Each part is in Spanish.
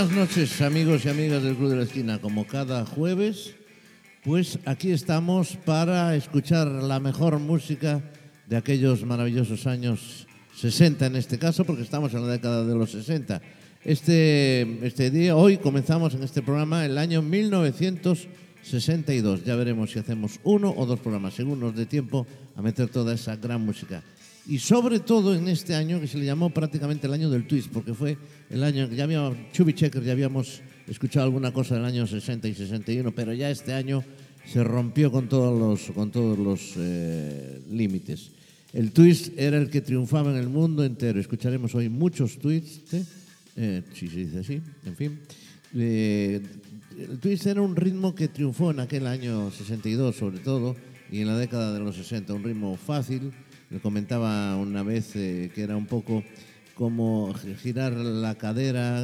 Buenas noches amigos y amigas del Club de la Esquina. Como cada jueves, pues aquí estamos para escuchar la mejor música de aquellos maravillosos años 60 en este caso, porque estamos en la década de los 60. Este, este día, hoy comenzamos en este programa el año 1962. Ya veremos si hacemos uno o dos programas, según nos dé tiempo a meter toda esa gran música. Y sobre todo en este año que se le llamó prácticamente el año del twist, porque fue el año que ya habíamos, Chubby Checker, ya habíamos escuchado alguna cosa del año 60 y 61, pero ya este año se rompió con todos los, con todos los eh, límites. El twist era el que triunfaba en el mundo entero. Escucharemos hoy muchos twists, ¿eh? Eh, si se dice así, en fin. Eh, el twist era un ritmo que triunfó en aquel año 62 sobre todo y en la década de los 60, un ritmo fácil. Le comentaba una vez que era un poco como girar la cadera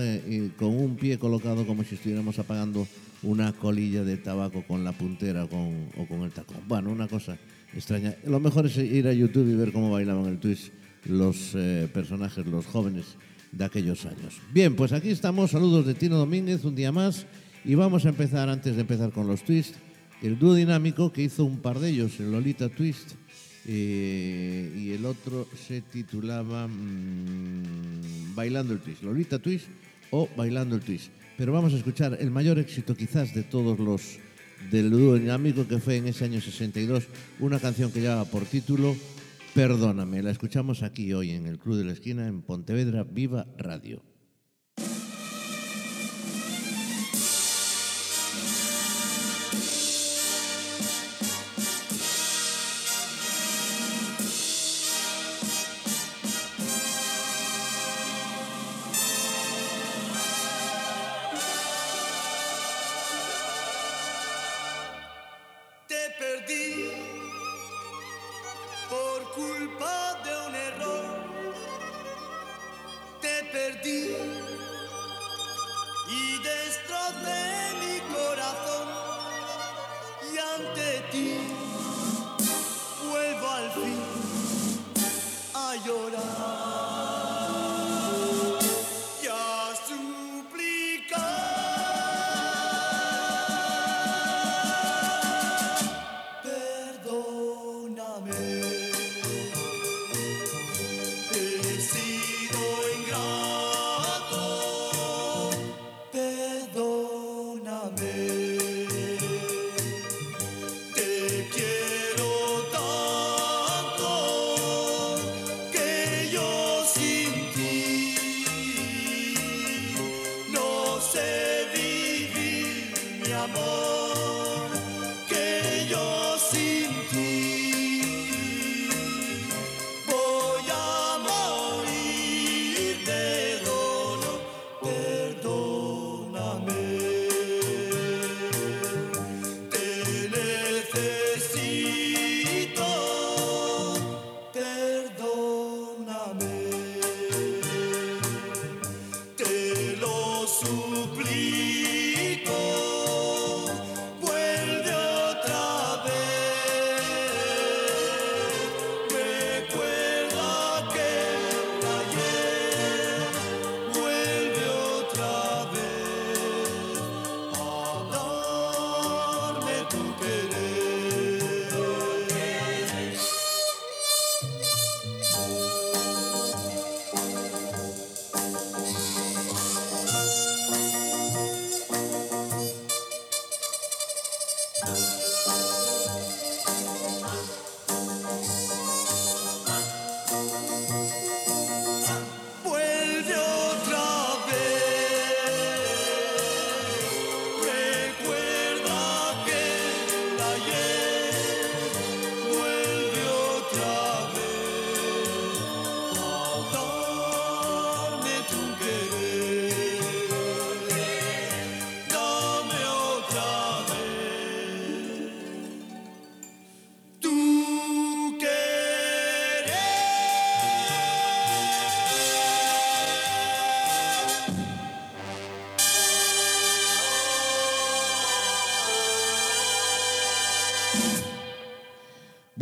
con un pie colocado como si estuviéramos apagando una colilla de tabaco con la puntera o con, o con el tacón. Bueno, una cosa extraña. Lo mejor es ir a YouTube y ver cómo bailaban el twist los eh, personajes, los jóvenes de aquellos años. Bien, pues aquí estamos. Saludos de Tino Domínguez un día más. Y vamos a empezar, antes de empezar con los twists, el dúo dinámico que hizo un par de ellos, el Lolita Twist, eh, y el otro se titulaba mmm, Bailando el Twist. Lolita Twist o Bailando el Twist. Pero vamos a escuchar el mayor éxito quizás de todos los del dúo dinámico que fue en ese año 62, una canción que llevaba por título Perdóname. La escuchamos aquí hoy en el Club de la Esquina en Pontevedra Viva Radio.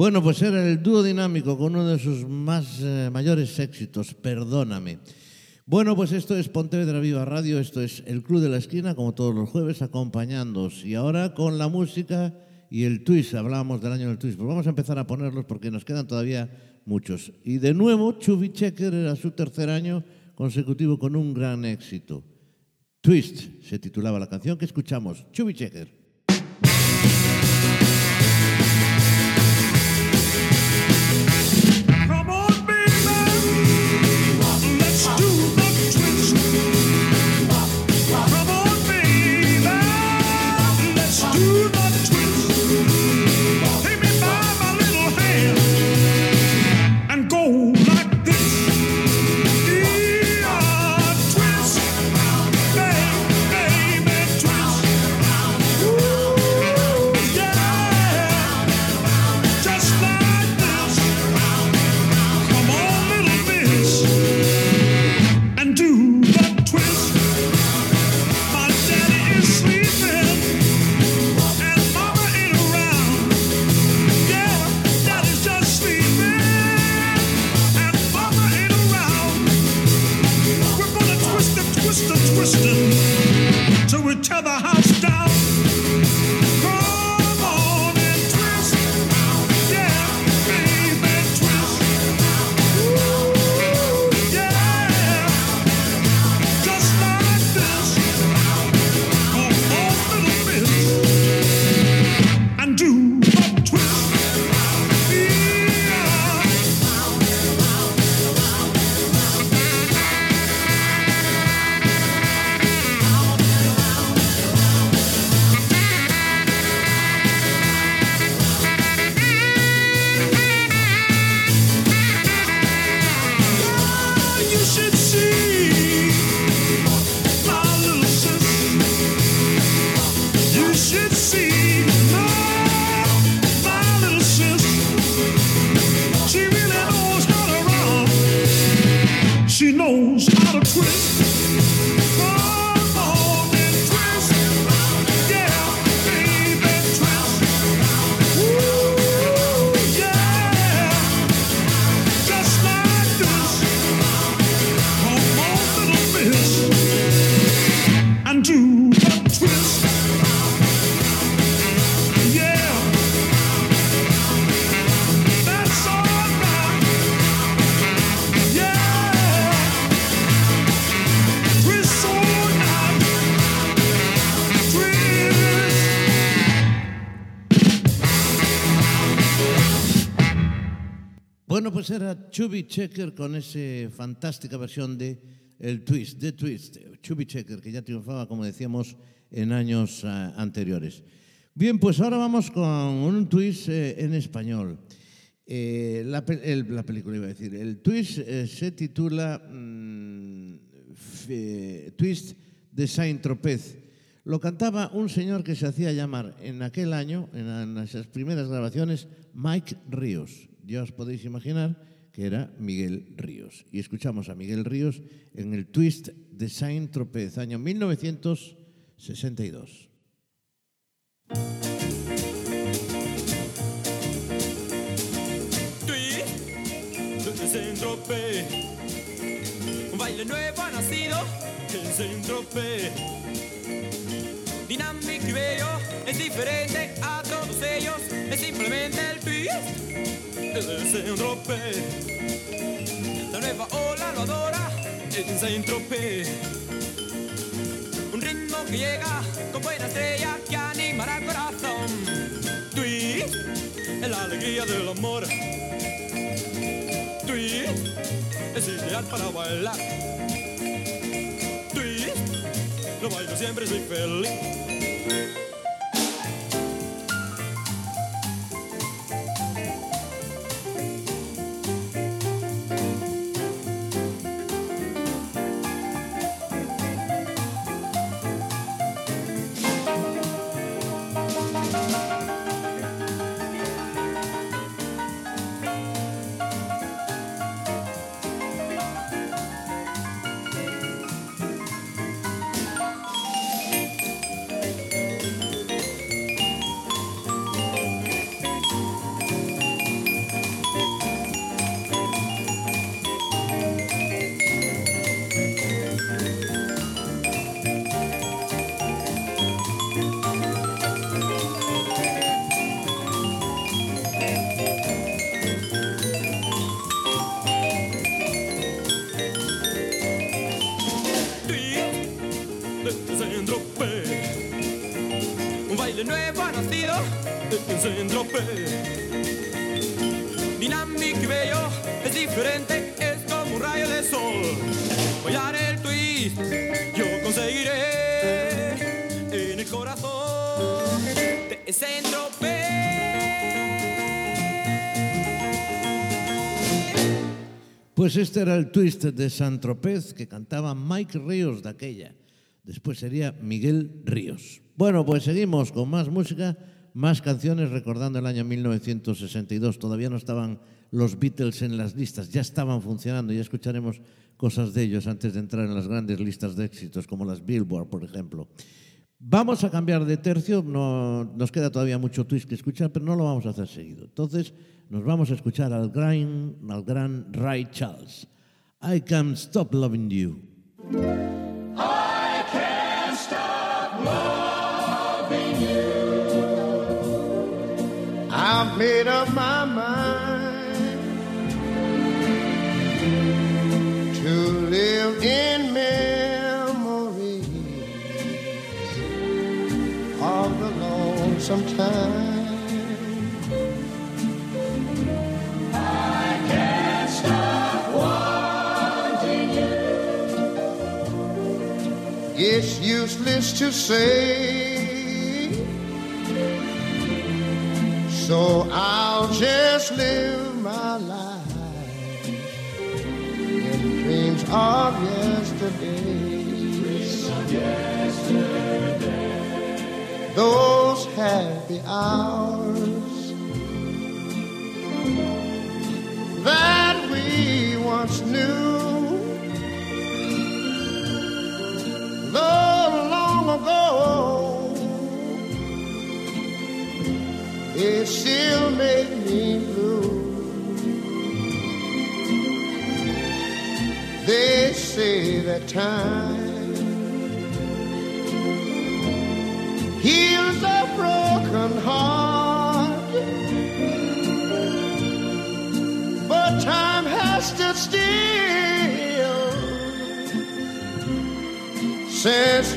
Bueno, pues era el dúo dinámico con uno de sus más eh, mayores éxitos, Perdóname. Bueno, pues esto es Pontevedra Viva Radio, esto es el Club de la Esquina, como todos los jueves, acompañándoos. Y ahora con la música y el twist, hablábamos del año del twist, pues vamos a empezar a ponerlos porque nos quedan todavía muchos. Y de nuevo, Chubby Checker era su tercer año consecutivo con un gran éxito. Twist se titulaba la canción que escuchamos, Chubby Checker. Era Chubby Checker con esa fantástica versión de El Twist, The Twist, Chubby Checker, que ya triunfaba, como decíamos, en años uh, anteriores. Bien, pues ahora vamos con un twist eh, en español. Eh, la, el, la, película iba a decir. El twist eh, se titula mmm, Twist de Saint-Tropez. Lo cantaba un señor que se hacía llamar en aquel año, en esas primeras grabaciones, Mike Ríos. Ya os podéis imaginar que era Miguel Ríos. Y escuchamos a Miguel Ríos en el Twist de Saint Tropez, año 1962. Twist de Saint Tropez, un baile nuevo ha nacido en Saint Y bello, es diferente a todos ellos, es simplemente el twist el centro La nueva ola lo adora el centro Un ritmo que llega con buena estrella que animará el corazón. Twist es la alegría del amor. Twist es ideal para bailar. Lo bailo siempre, soy feliz. Corazón de Saint-Tropez. Pues este era el twist de San Tropez que cantaba Mike Ríos de aquella. Después sería Miguel Ríos. Bueno, pues seguimos con más música, más canciones recordando el año 1962. Todavía no estaban los Beatles en las listas, ya estaban funcionando, ya escucharemos cosas de ellos antes de entrar en las grandes listas de éxitos como las Billboard, por ejemplo. Vamos a cambiar de tercio, no, nos queda todavía mucho twist que escuchar, pero no lo vamos a hacer seguido. Entonces nos vamos a escuchar al gran, al Ray Charles. I can't stop loving you. I can't stop loving you. My mind lonesome time. I can't stop wanting you. It's useless to say, so I'll just live my life in dreams of yesterday. Those happy hours that we once knew. Though long ago, it still make me blue. They say that time but still. Since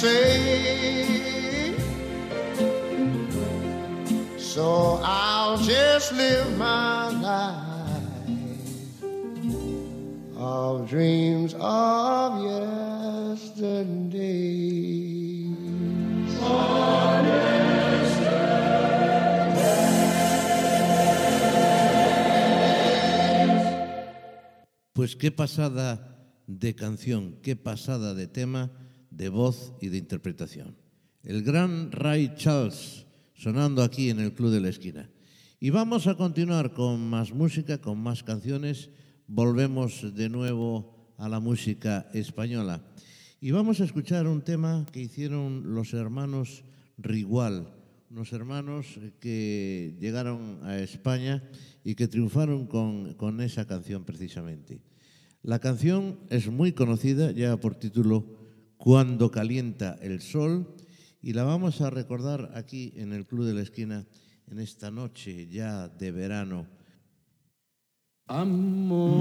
say. So I'll just live my life of dreams of yesterday. Pues qué pasada de canción, qué pasada de tema de voz y de interpretación. El gran Ray Charles sonando aquí en el Club de la Esquina. Y vamos a continuar con más música, con más canciones. Volvemos de nuevo a la música española. Y vamos a escuchar un tema que hicieron los hermanos Rigual, unos hermanos que llegaron a España y que triunfaron con, con esa canción precisamente. La canción es muy conocida, lleva por título Cuando calienta el sol y la vamos a recordar aquí en el Club de la Esquina en esta noche ya de verano. Amor,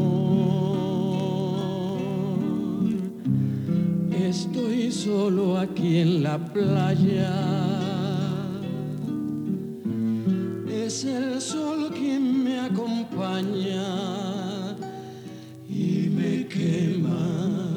estoy solo aquí en la playa. Es el sol quien me acompaña y me quema,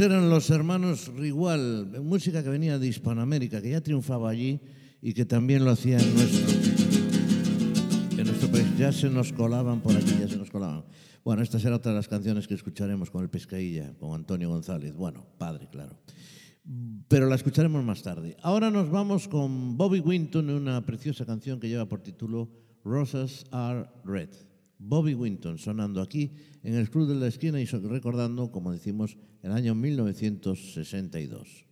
Eran los hermanos Rigual, música que venía de Hispanoamérica, que ya triunfaba allí y que también lo hacía en nuestro, en nuestro país. Ya se nos colaban por aquí, ya se nos colaban. Bueno, esta será otra de las canciones que escucharemos con el Pescailla, con Antonio González. Bueno, padre, claro. Pero la escucharemos más tarde. Ahora nos vamos con Bobby Winton, una preciosa canción que lleva por título Roses Are Red. Bobby Winton sonando aquí en el Club de la Esquina y recordando, como decimos, el año 1962.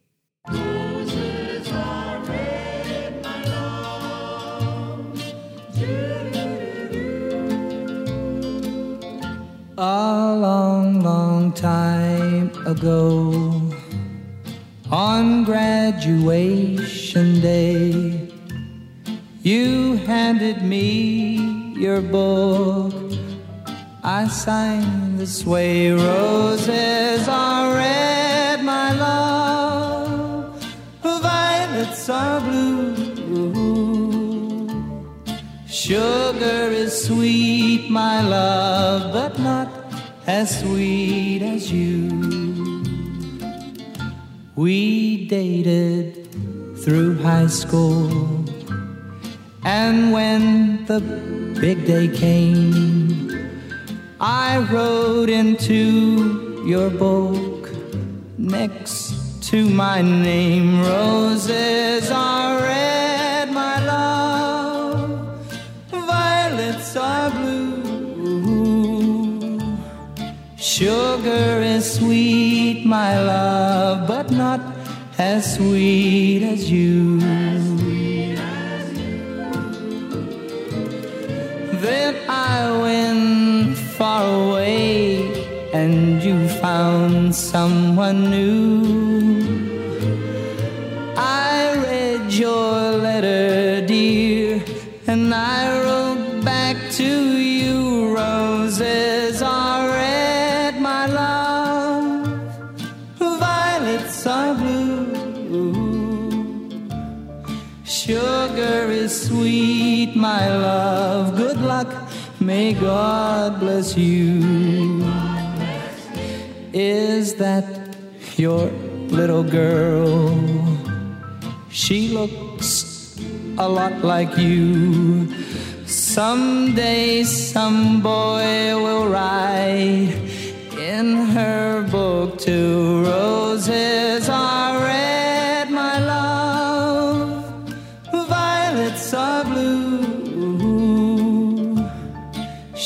A long, long time ago, on graduation day, you handed me your book. I signed this way roses are red, my love, violets are blue. Sugar is sweet, my love, but not as sweet as you. We dated through high school, and when the big day came, I wrote into your book next to my name. Roses are red, my love, violets are blue. Sugar is sweet, my love, but not as sweet as you. Then I went far away and you found someone new. God bless you. Is that your little girl? She looks a lot like you. Someday some boy will write in her book two roses are red,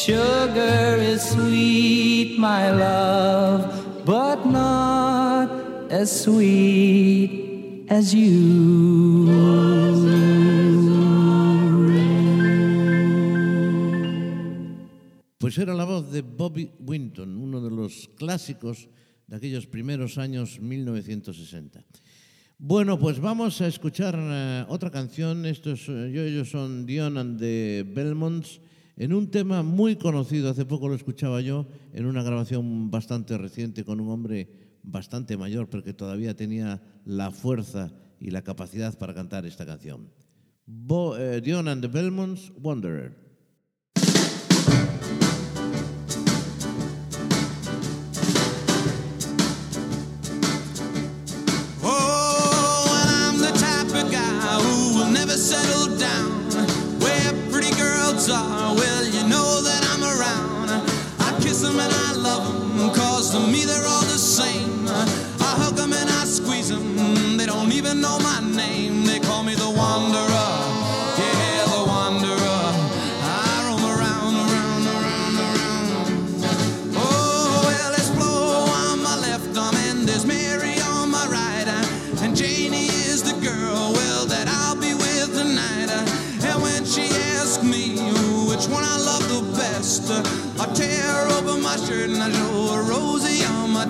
Sugar is sweet, my love, but not as sweet as you. Pues era la voz de Bobby Winton, uno de los clásicos de aquellos primeros años 1960. Bueno, pues vamos a escuchar eh, otra canción. Estos, eh, yo, ellos son Dion and the Belmonts en un tema muy conocido. Hace poco lo escuchaba yo en una grabación bastante reciente con un hombre bastante mayor, pero que todavía tenía la fuerza y la capacidad para cantar esta canción. Bo- eh, Dion and the Belmonts, Wanderer. Are, well, you know that I'm around. I kiss them and I love them, cause to me they're all the same. I hug them and I squeeze them, they don't even know my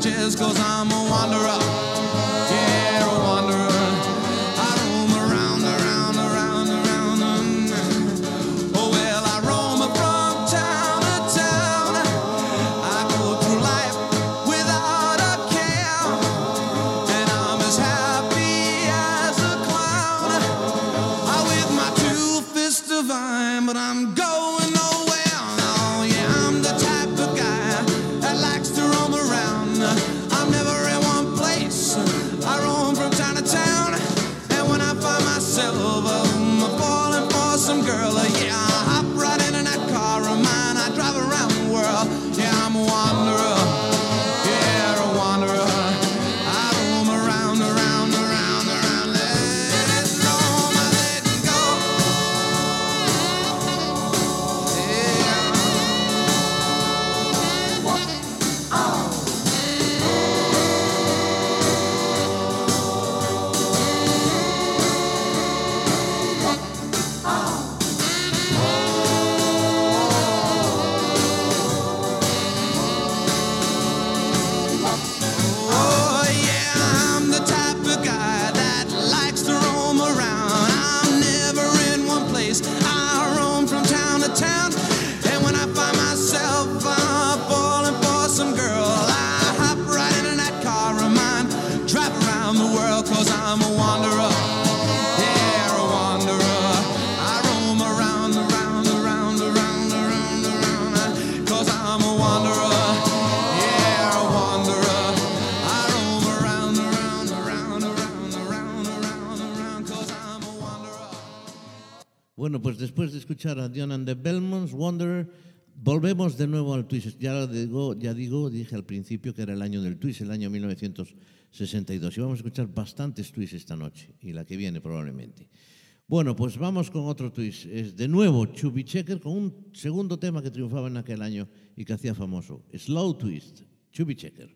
Sanchez, cause I'm a wanderer. escuchar a Dion and the Belmonts, Wanderer. Volvemos de nuevo al Twist. Ya digo, digo, dije al principio que era el año del Twist, el año 1962. Y vamos a escuchar bastantes Twists esta noche y la que viene probablemente. Bueno, pues vamos con otro twist. Es de nuevo Chubby Checker con un segundo tema que triunfaba en aquel año y que hacía famoso. Slow Twist, Chubby Checker.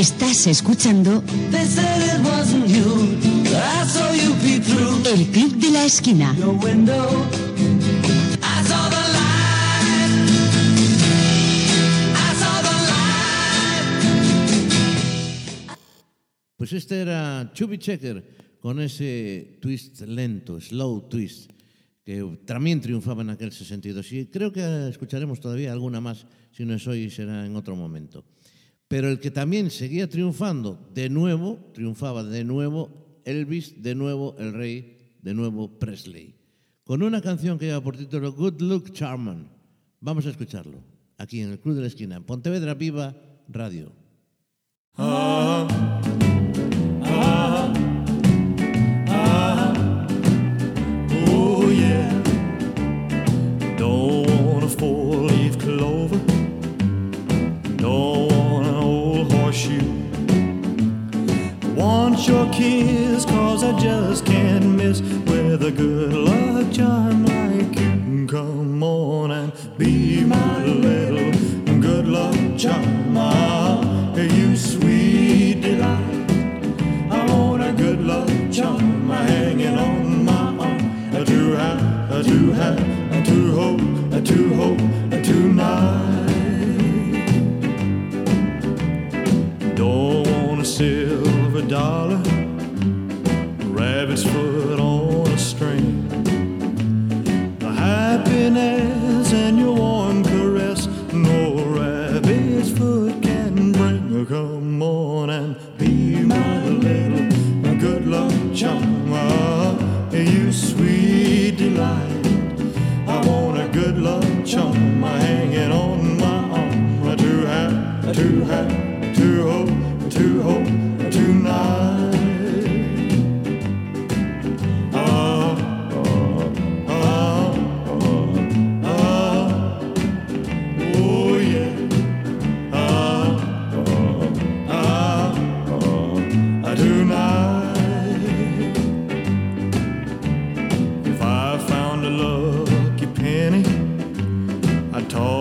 Estás escuchando El Club de la Esquina. Pues este era Chubby Checker con ese twist lento, slow twist, que también triunfaba en aquel 62. Y creo que escucharemos todavía alguna más, si no es hoy, será en otro momento. Pero el que también seguía triunfando, de nuevo, triunfaba de nuevo Elvis, de nuevo el rey, de nuevo Presley. Con una canción que lleva por título Good Luck Charman. Vamos a escucharlo aquí en el Club de la Esquina, en Pontevedra Viva Radio. Ah, good luck charm like you. Come on and be my little good luck charm.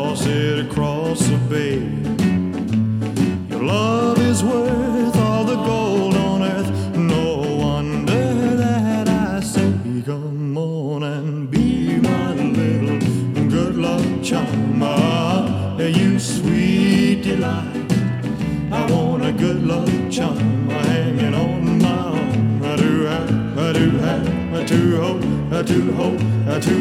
toss it across the bay. Your love is worth all the gold on earth. No wonder that I say, Come on and be my little good luck charm. Ah, you sweet delight. I want a good luck charm hanging on my arm. I do have, I do have, I do hope, I do hope, I do.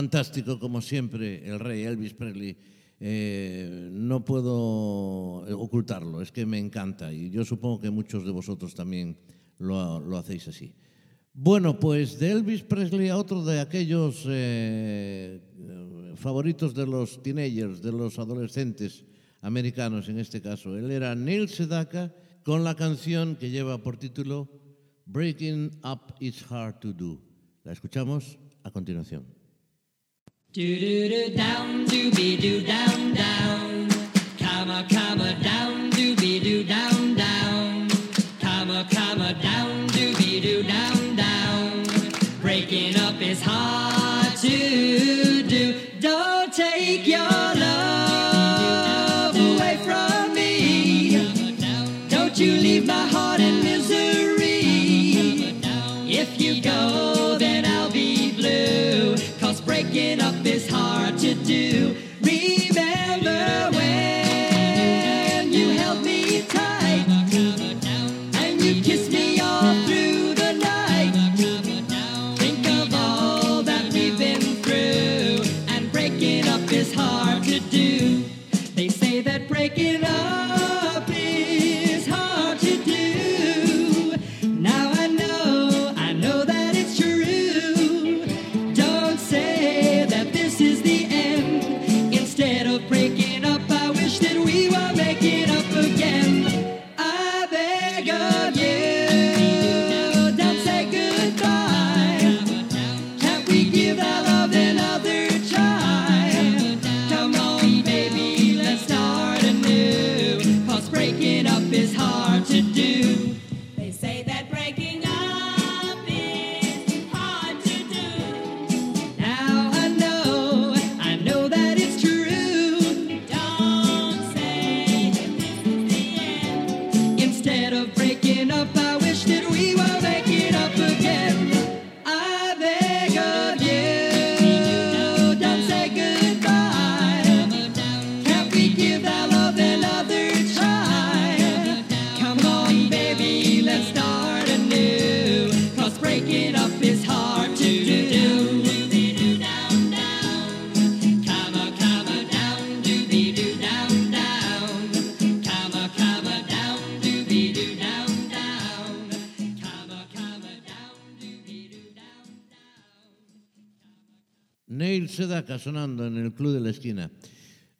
Fantástico, como siempre, el rey Elvis Presley. Eh, no puedo ocultarlo, es que me encanta y yo supongo que muchos de vosotros también lo, lo hacéis así. Bueno, pues de Elvis Presley a otro de aquellos eh, favoritos de los teenagers, de los adolescentes americanos en este caso. Él era Neil Sedaka con la canción que lleva por título Breaking Up Is Hard to Do. La escuchamos a continuación. Do do do down, do be do down down, comma comma down, do be do down down, sonando en el Club de la Esquina.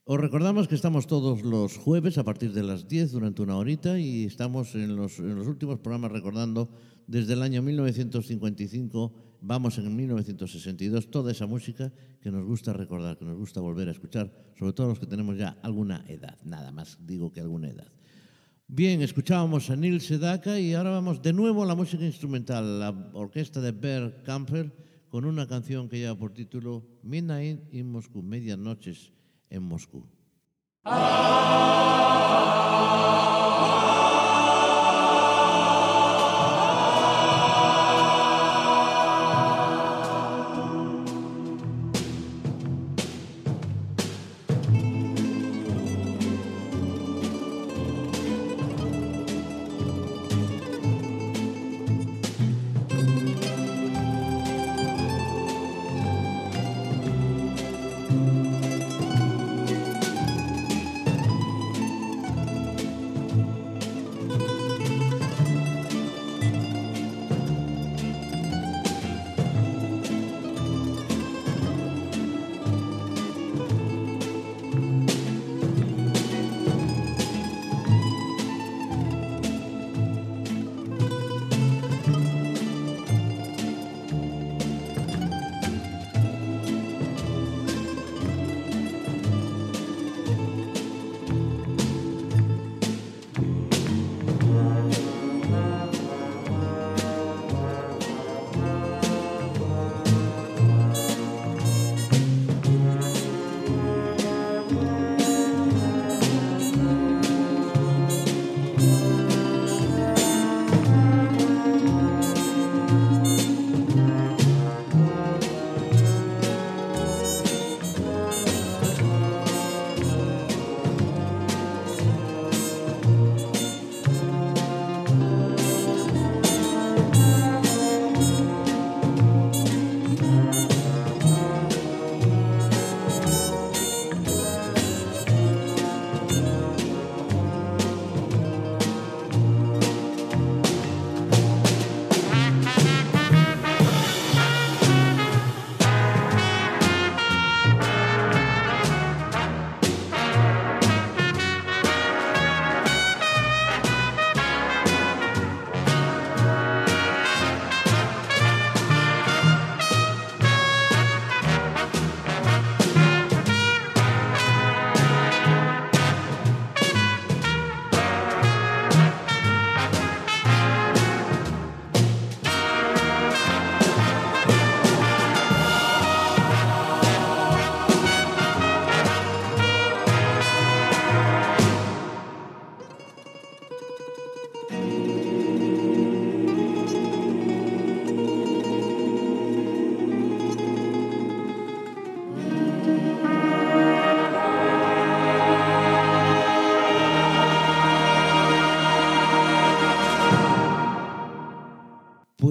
Os recordamos que estamos todos los jueves a partir de las 10 durante una horita y estamos en los, en los últimos programas recordando desde el año 1955, vamos en el 1962, toda esa música que nos gusta recordar, que nos gusta volver a escuchar, sobre todo los que tenemos ya alguna edad, nada más digo que alguna edad. Bien, escuchábamos a Neil Sedaka y ahora vamos de nuevo a la música instrumental, la orquesta de Bert Camper, con una canción que lleva por título Midnight in Moscú, Medianoches en Moscú.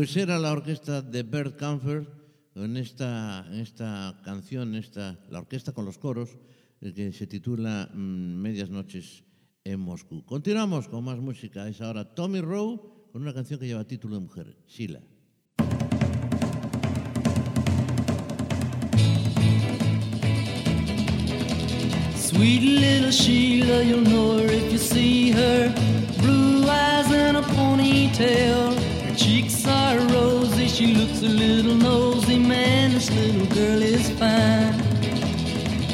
Pues era la orquesta de Bert Kampfer en esta, en esta canción, esta, la orquesta con los coros, eh, que se titula mm, Medias noches en Moscú. Continuamos con más música. Es ahora Tommy Rowe con una canción que lleva título de mujer, Sheila. Sweet little Sheila, you'll know her if you she a little nosy. Man, this little girl is fine.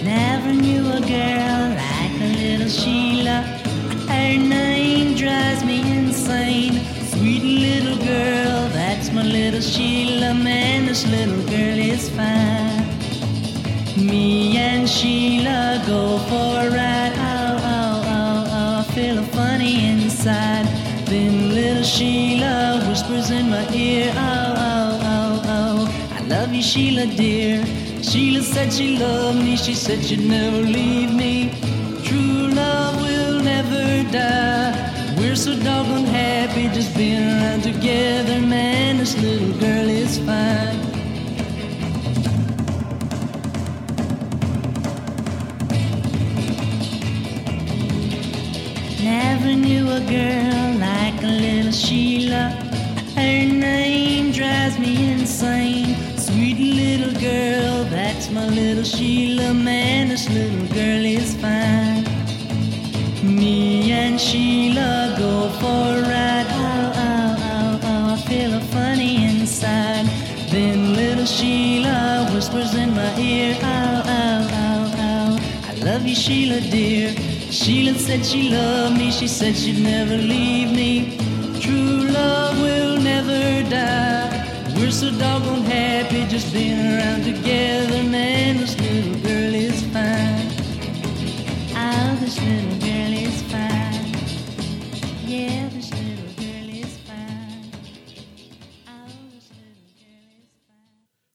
Never knew a girl like a little Sheila. Her name drives me insane. Sweet little girl, that's my little Sheila. Man, this little girl is fine. Me and Sheila go for a ride. Oh, oh, oh, oh, I feel funny inside. Then little Sheila whispers in my ear. Oh, Sheila, dear. Sheila said she loved me. She said she'd never leave me. True love will never die. We're so doggone happy just being around together. Man, this little girl is fine. Never knew a girl little Sheila. Man, this little girl is fine. Me and Sheila go for a ride. Oh, oh, oh, oh, I feel a funny inside. Then little Sheila whispers in my ear. Oh, oh, oh, oh, I love you, Sheila, dear. Sheila said she loved me. She said she'd never leave me. True love will never die. So happy just being around together. Man, fine. Oh, this little girl is fine.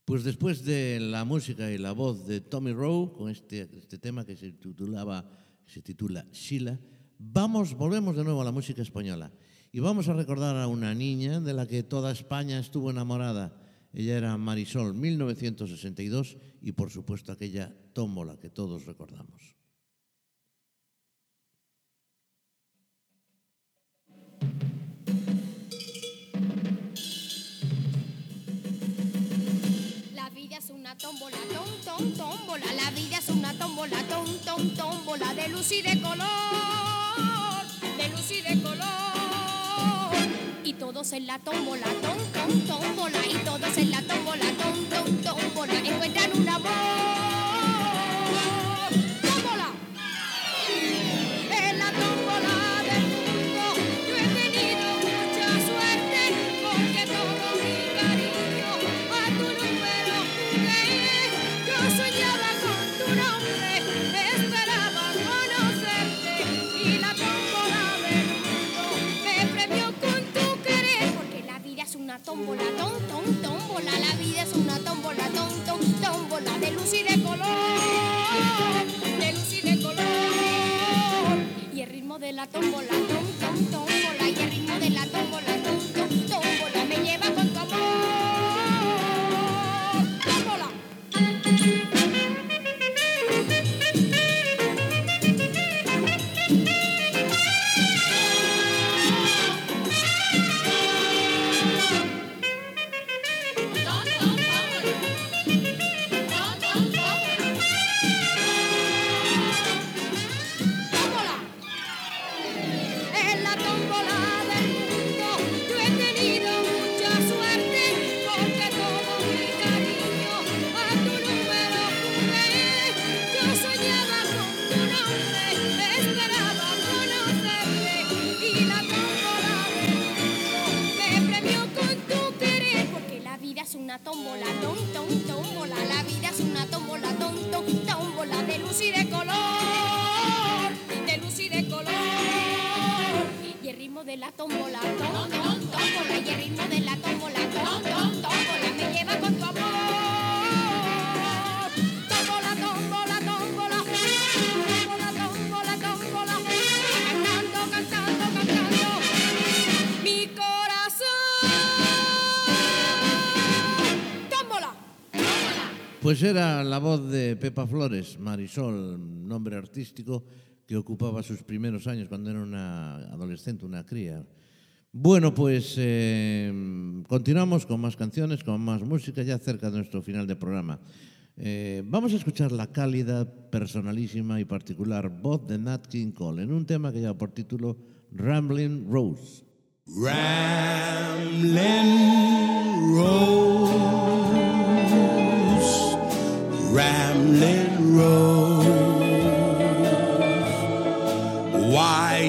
Pues después de la música y la voz de Tommy Rowe, con este, este tema que se titulaba, se titula Sheila, vamos, volvemos de nuevo a la música española. Y vamos a recordar a una niña de la que toda España estuvo enamorada. Ella era Marisol, 1962, y por supuesto aquella tómbola que todos recordamos. Una tómbola, tom, tom, tómbola. La vida es una tómbola, tom, tom, tómbola. De luz y de color, de luz y de color. Y todos en la tómbola, tom, tom, tómbola. Y todos en la tómbola, tom, tom, tómbola. Encuentran un amor. Tómbola, tom, tom, tómbola. La vida es una tómbola, tom, tom, tómbola de luz y de color, de luz y de color. Y el ritmo de la tómbola, tom, tom, tómbola. Y el ritmo de la tómbola, tom, tom, tómbola. Me lleva Pues era la voz de Pepa Flores, Marisol, nombre artístico que ocupaba sus primeros años cuando era una adolescente, una cría. Bueno, pues eh, continuamos con más canciones, con más música, ya cerca de nuestro final de programa. Eh, vamos a escuchar la cálida, personalísima y particular voz de Nat King Cole en un tema que lleva por título Rambling Rose. Ramblin' Rose, Ramblin' Rose. Why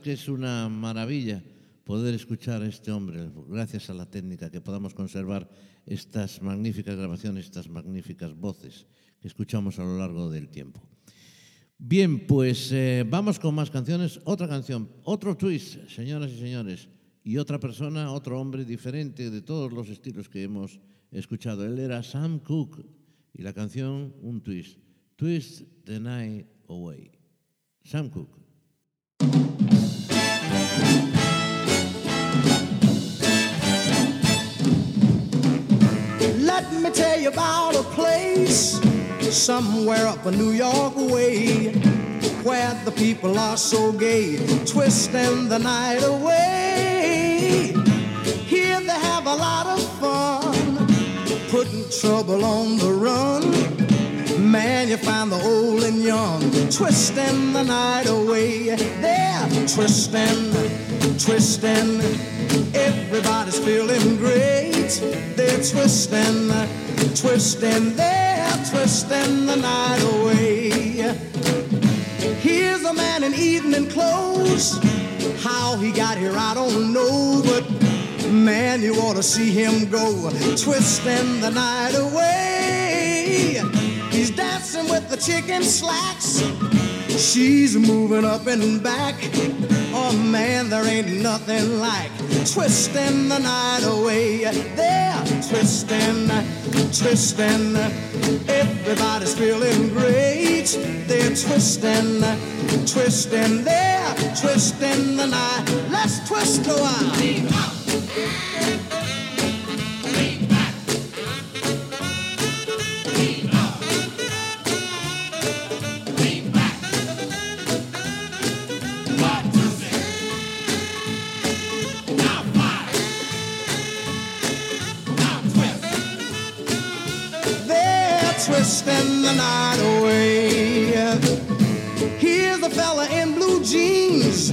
que es una maravilla poder escuchar a este hombre, gracias a la técnica, que podamos conservar estas magníficas grabaciones, estas magníficas voces que escuchamos a lo largo del tiempo. Bien, pues eh, vamos con más canciones. Otra canción, otro twist, señoras y señores, y otra persona, otro hombre diferente de todos los estilos que hemos escuchado. Él era Sam Cooke y la canción un twist, Twist the Night Away. Sam Cooke. Let me tell you about a place somewhere up a New York way where the people are so gay, twisting the night away. Here they have a lot of fun, putting trouble on the run. Man, you find the old and young twisting the night away. They're twisting, twisting. Everybody's feeling great. They're twisting, twisting. They're twisting the night away. Here's a man in evening clothes. How he got here, I don't know, but man, you ought to see him go twisting the night away. He's dancing with the chicken slacks, She's moving up and back. Oh man, there ain't nothing like twisting the night away. They're twisting, twisting. Everybody's feeling great. They're twisting, twisting. They're twisting the night. Let's twist a while. Twisting the night away. Here's a fella in blue jeans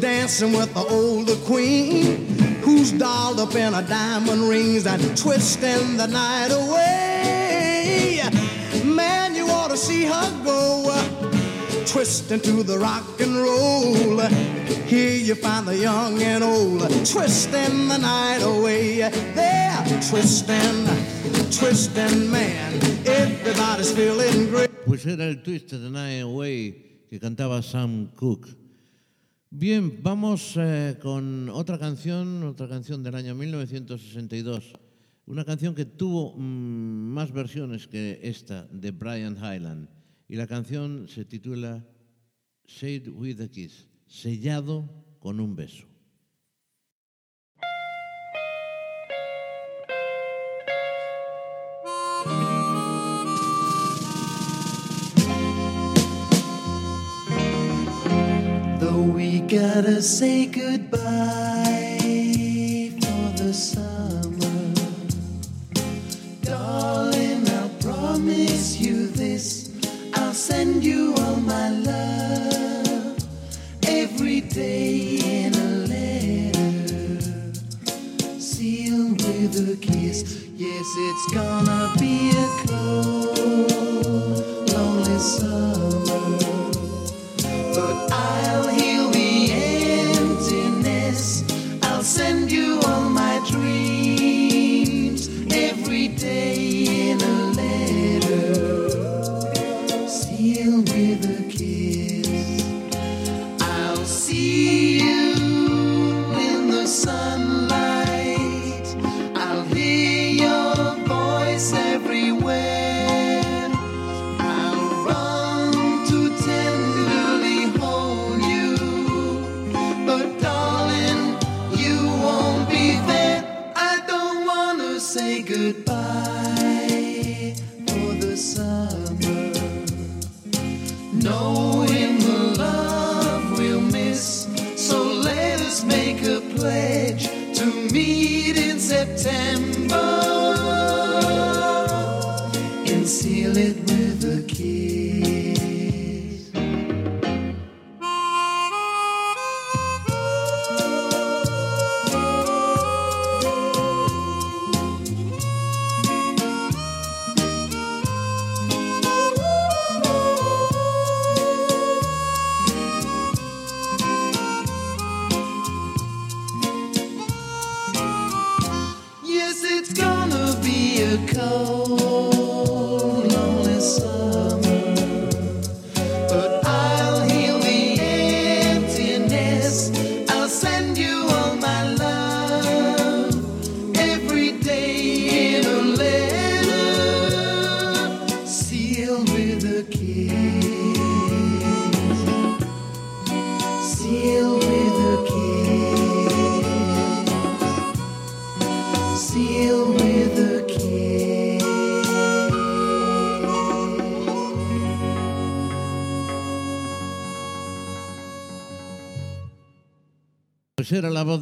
dancing with the older queen who's dolled up in her diamond rings and twisting the night away. Man, you ought to see her go twisting to the rock and roll. Here you find the young and old twisting the night away. They're twisting, twisting, man. Pues era el Twist the Night Away que cantaba Sam Cooke. Bien, vamos eh, con otra canción, otra canción del año 1962. Una canción que tuvo mm, más versiones que esta de Brian Hyland. Y la canción se titula Shade with a Kiss, sellado con un beso. We gotta say goodbye for the summer, darling, I'll promise you this. I'll send you all my love every day in a letter, sealed with a kiss. Yes, it's gonna be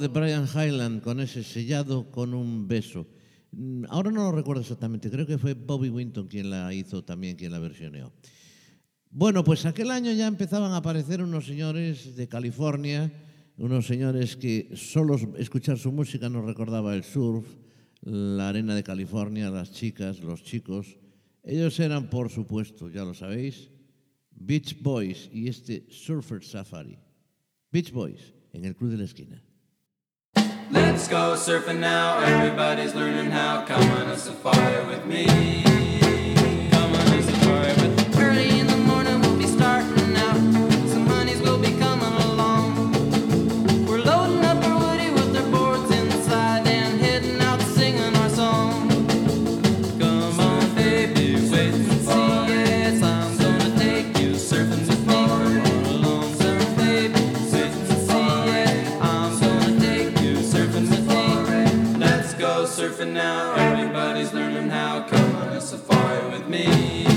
de Brian Hyland con ese sellado con un beso. Mm, Ahora no lo recuerdo exactamente, creo que fue Bobby Winton quien la hizo también, quien la versioneó. Bueno, pues aquel año ya empezaban a aparecer unos señores de California, unos señores que solo escuchar su música nos recordaba el surf, la arena de California, las chicas, los chicos. Ellos eran, por supuesto, ya lo sabéis, Beach Boys y este Surfer Safari. Beach Boys, en el Club de la Esquina. Let's go surfing now. Everybody's learning how. Come on a safari with me. Come on a safari surfing now. Everybody's learning how. Come on a safari with me.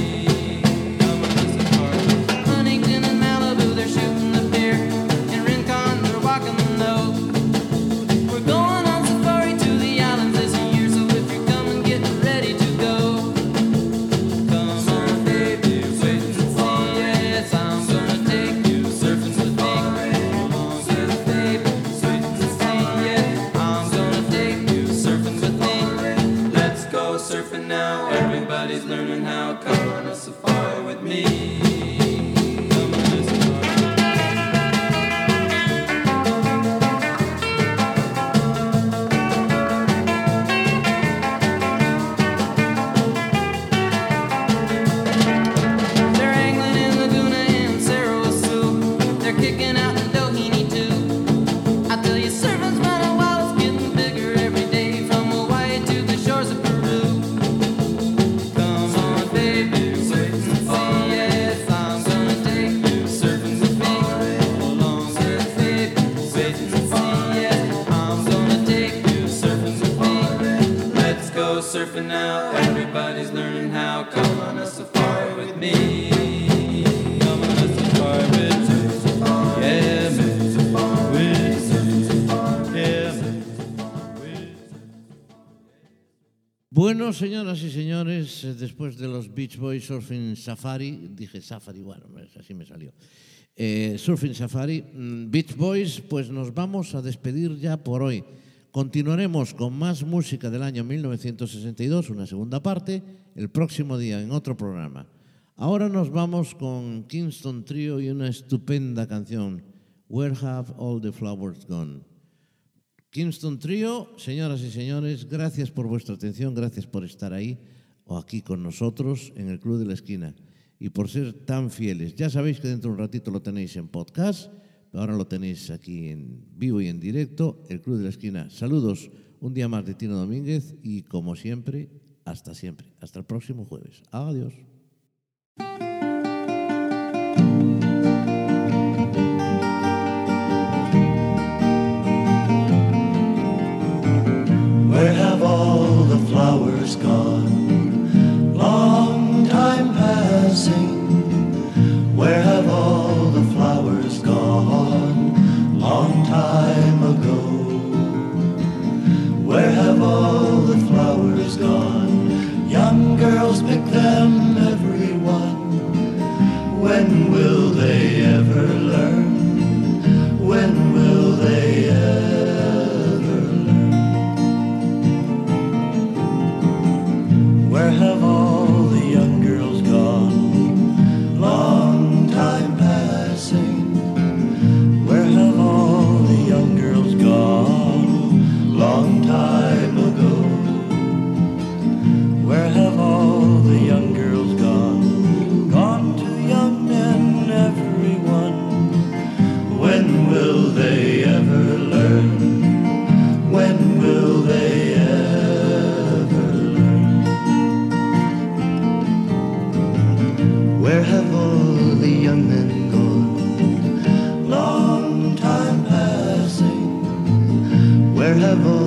Bueno, señoras y señores, eh, después de los Beach Boys Surfing Safari, dije Safari, bueno, pues así me salió. Eh, Surfing Safari, mm, Beach Boys, pues nos vamos a despedir ya por hoy. Continuaremos con más música del año 1962, una segunda parte, el próximo día en otro programa. Ahora nos vamos con Kingston Trio y una estupenda canción, Where Have All the Flowers Gone? Kingston Trio, señoras y señores, gracias por vuestra atención, gracias por estar ahí o aquí con nosotros en el Club de la Esquina y por ser tan fieles. Ya sabéis que dentro de un ratito lo tenéis en podcast, pero ahora lo tenéis aquí en vivo y en directo, el Club de la Esquina. Saludos un día más de Tino Domínguez y como siempre, hasta siempre, hasta el próximo jueves. Adiós. Where have all the young men gone? Long time passing. Where have all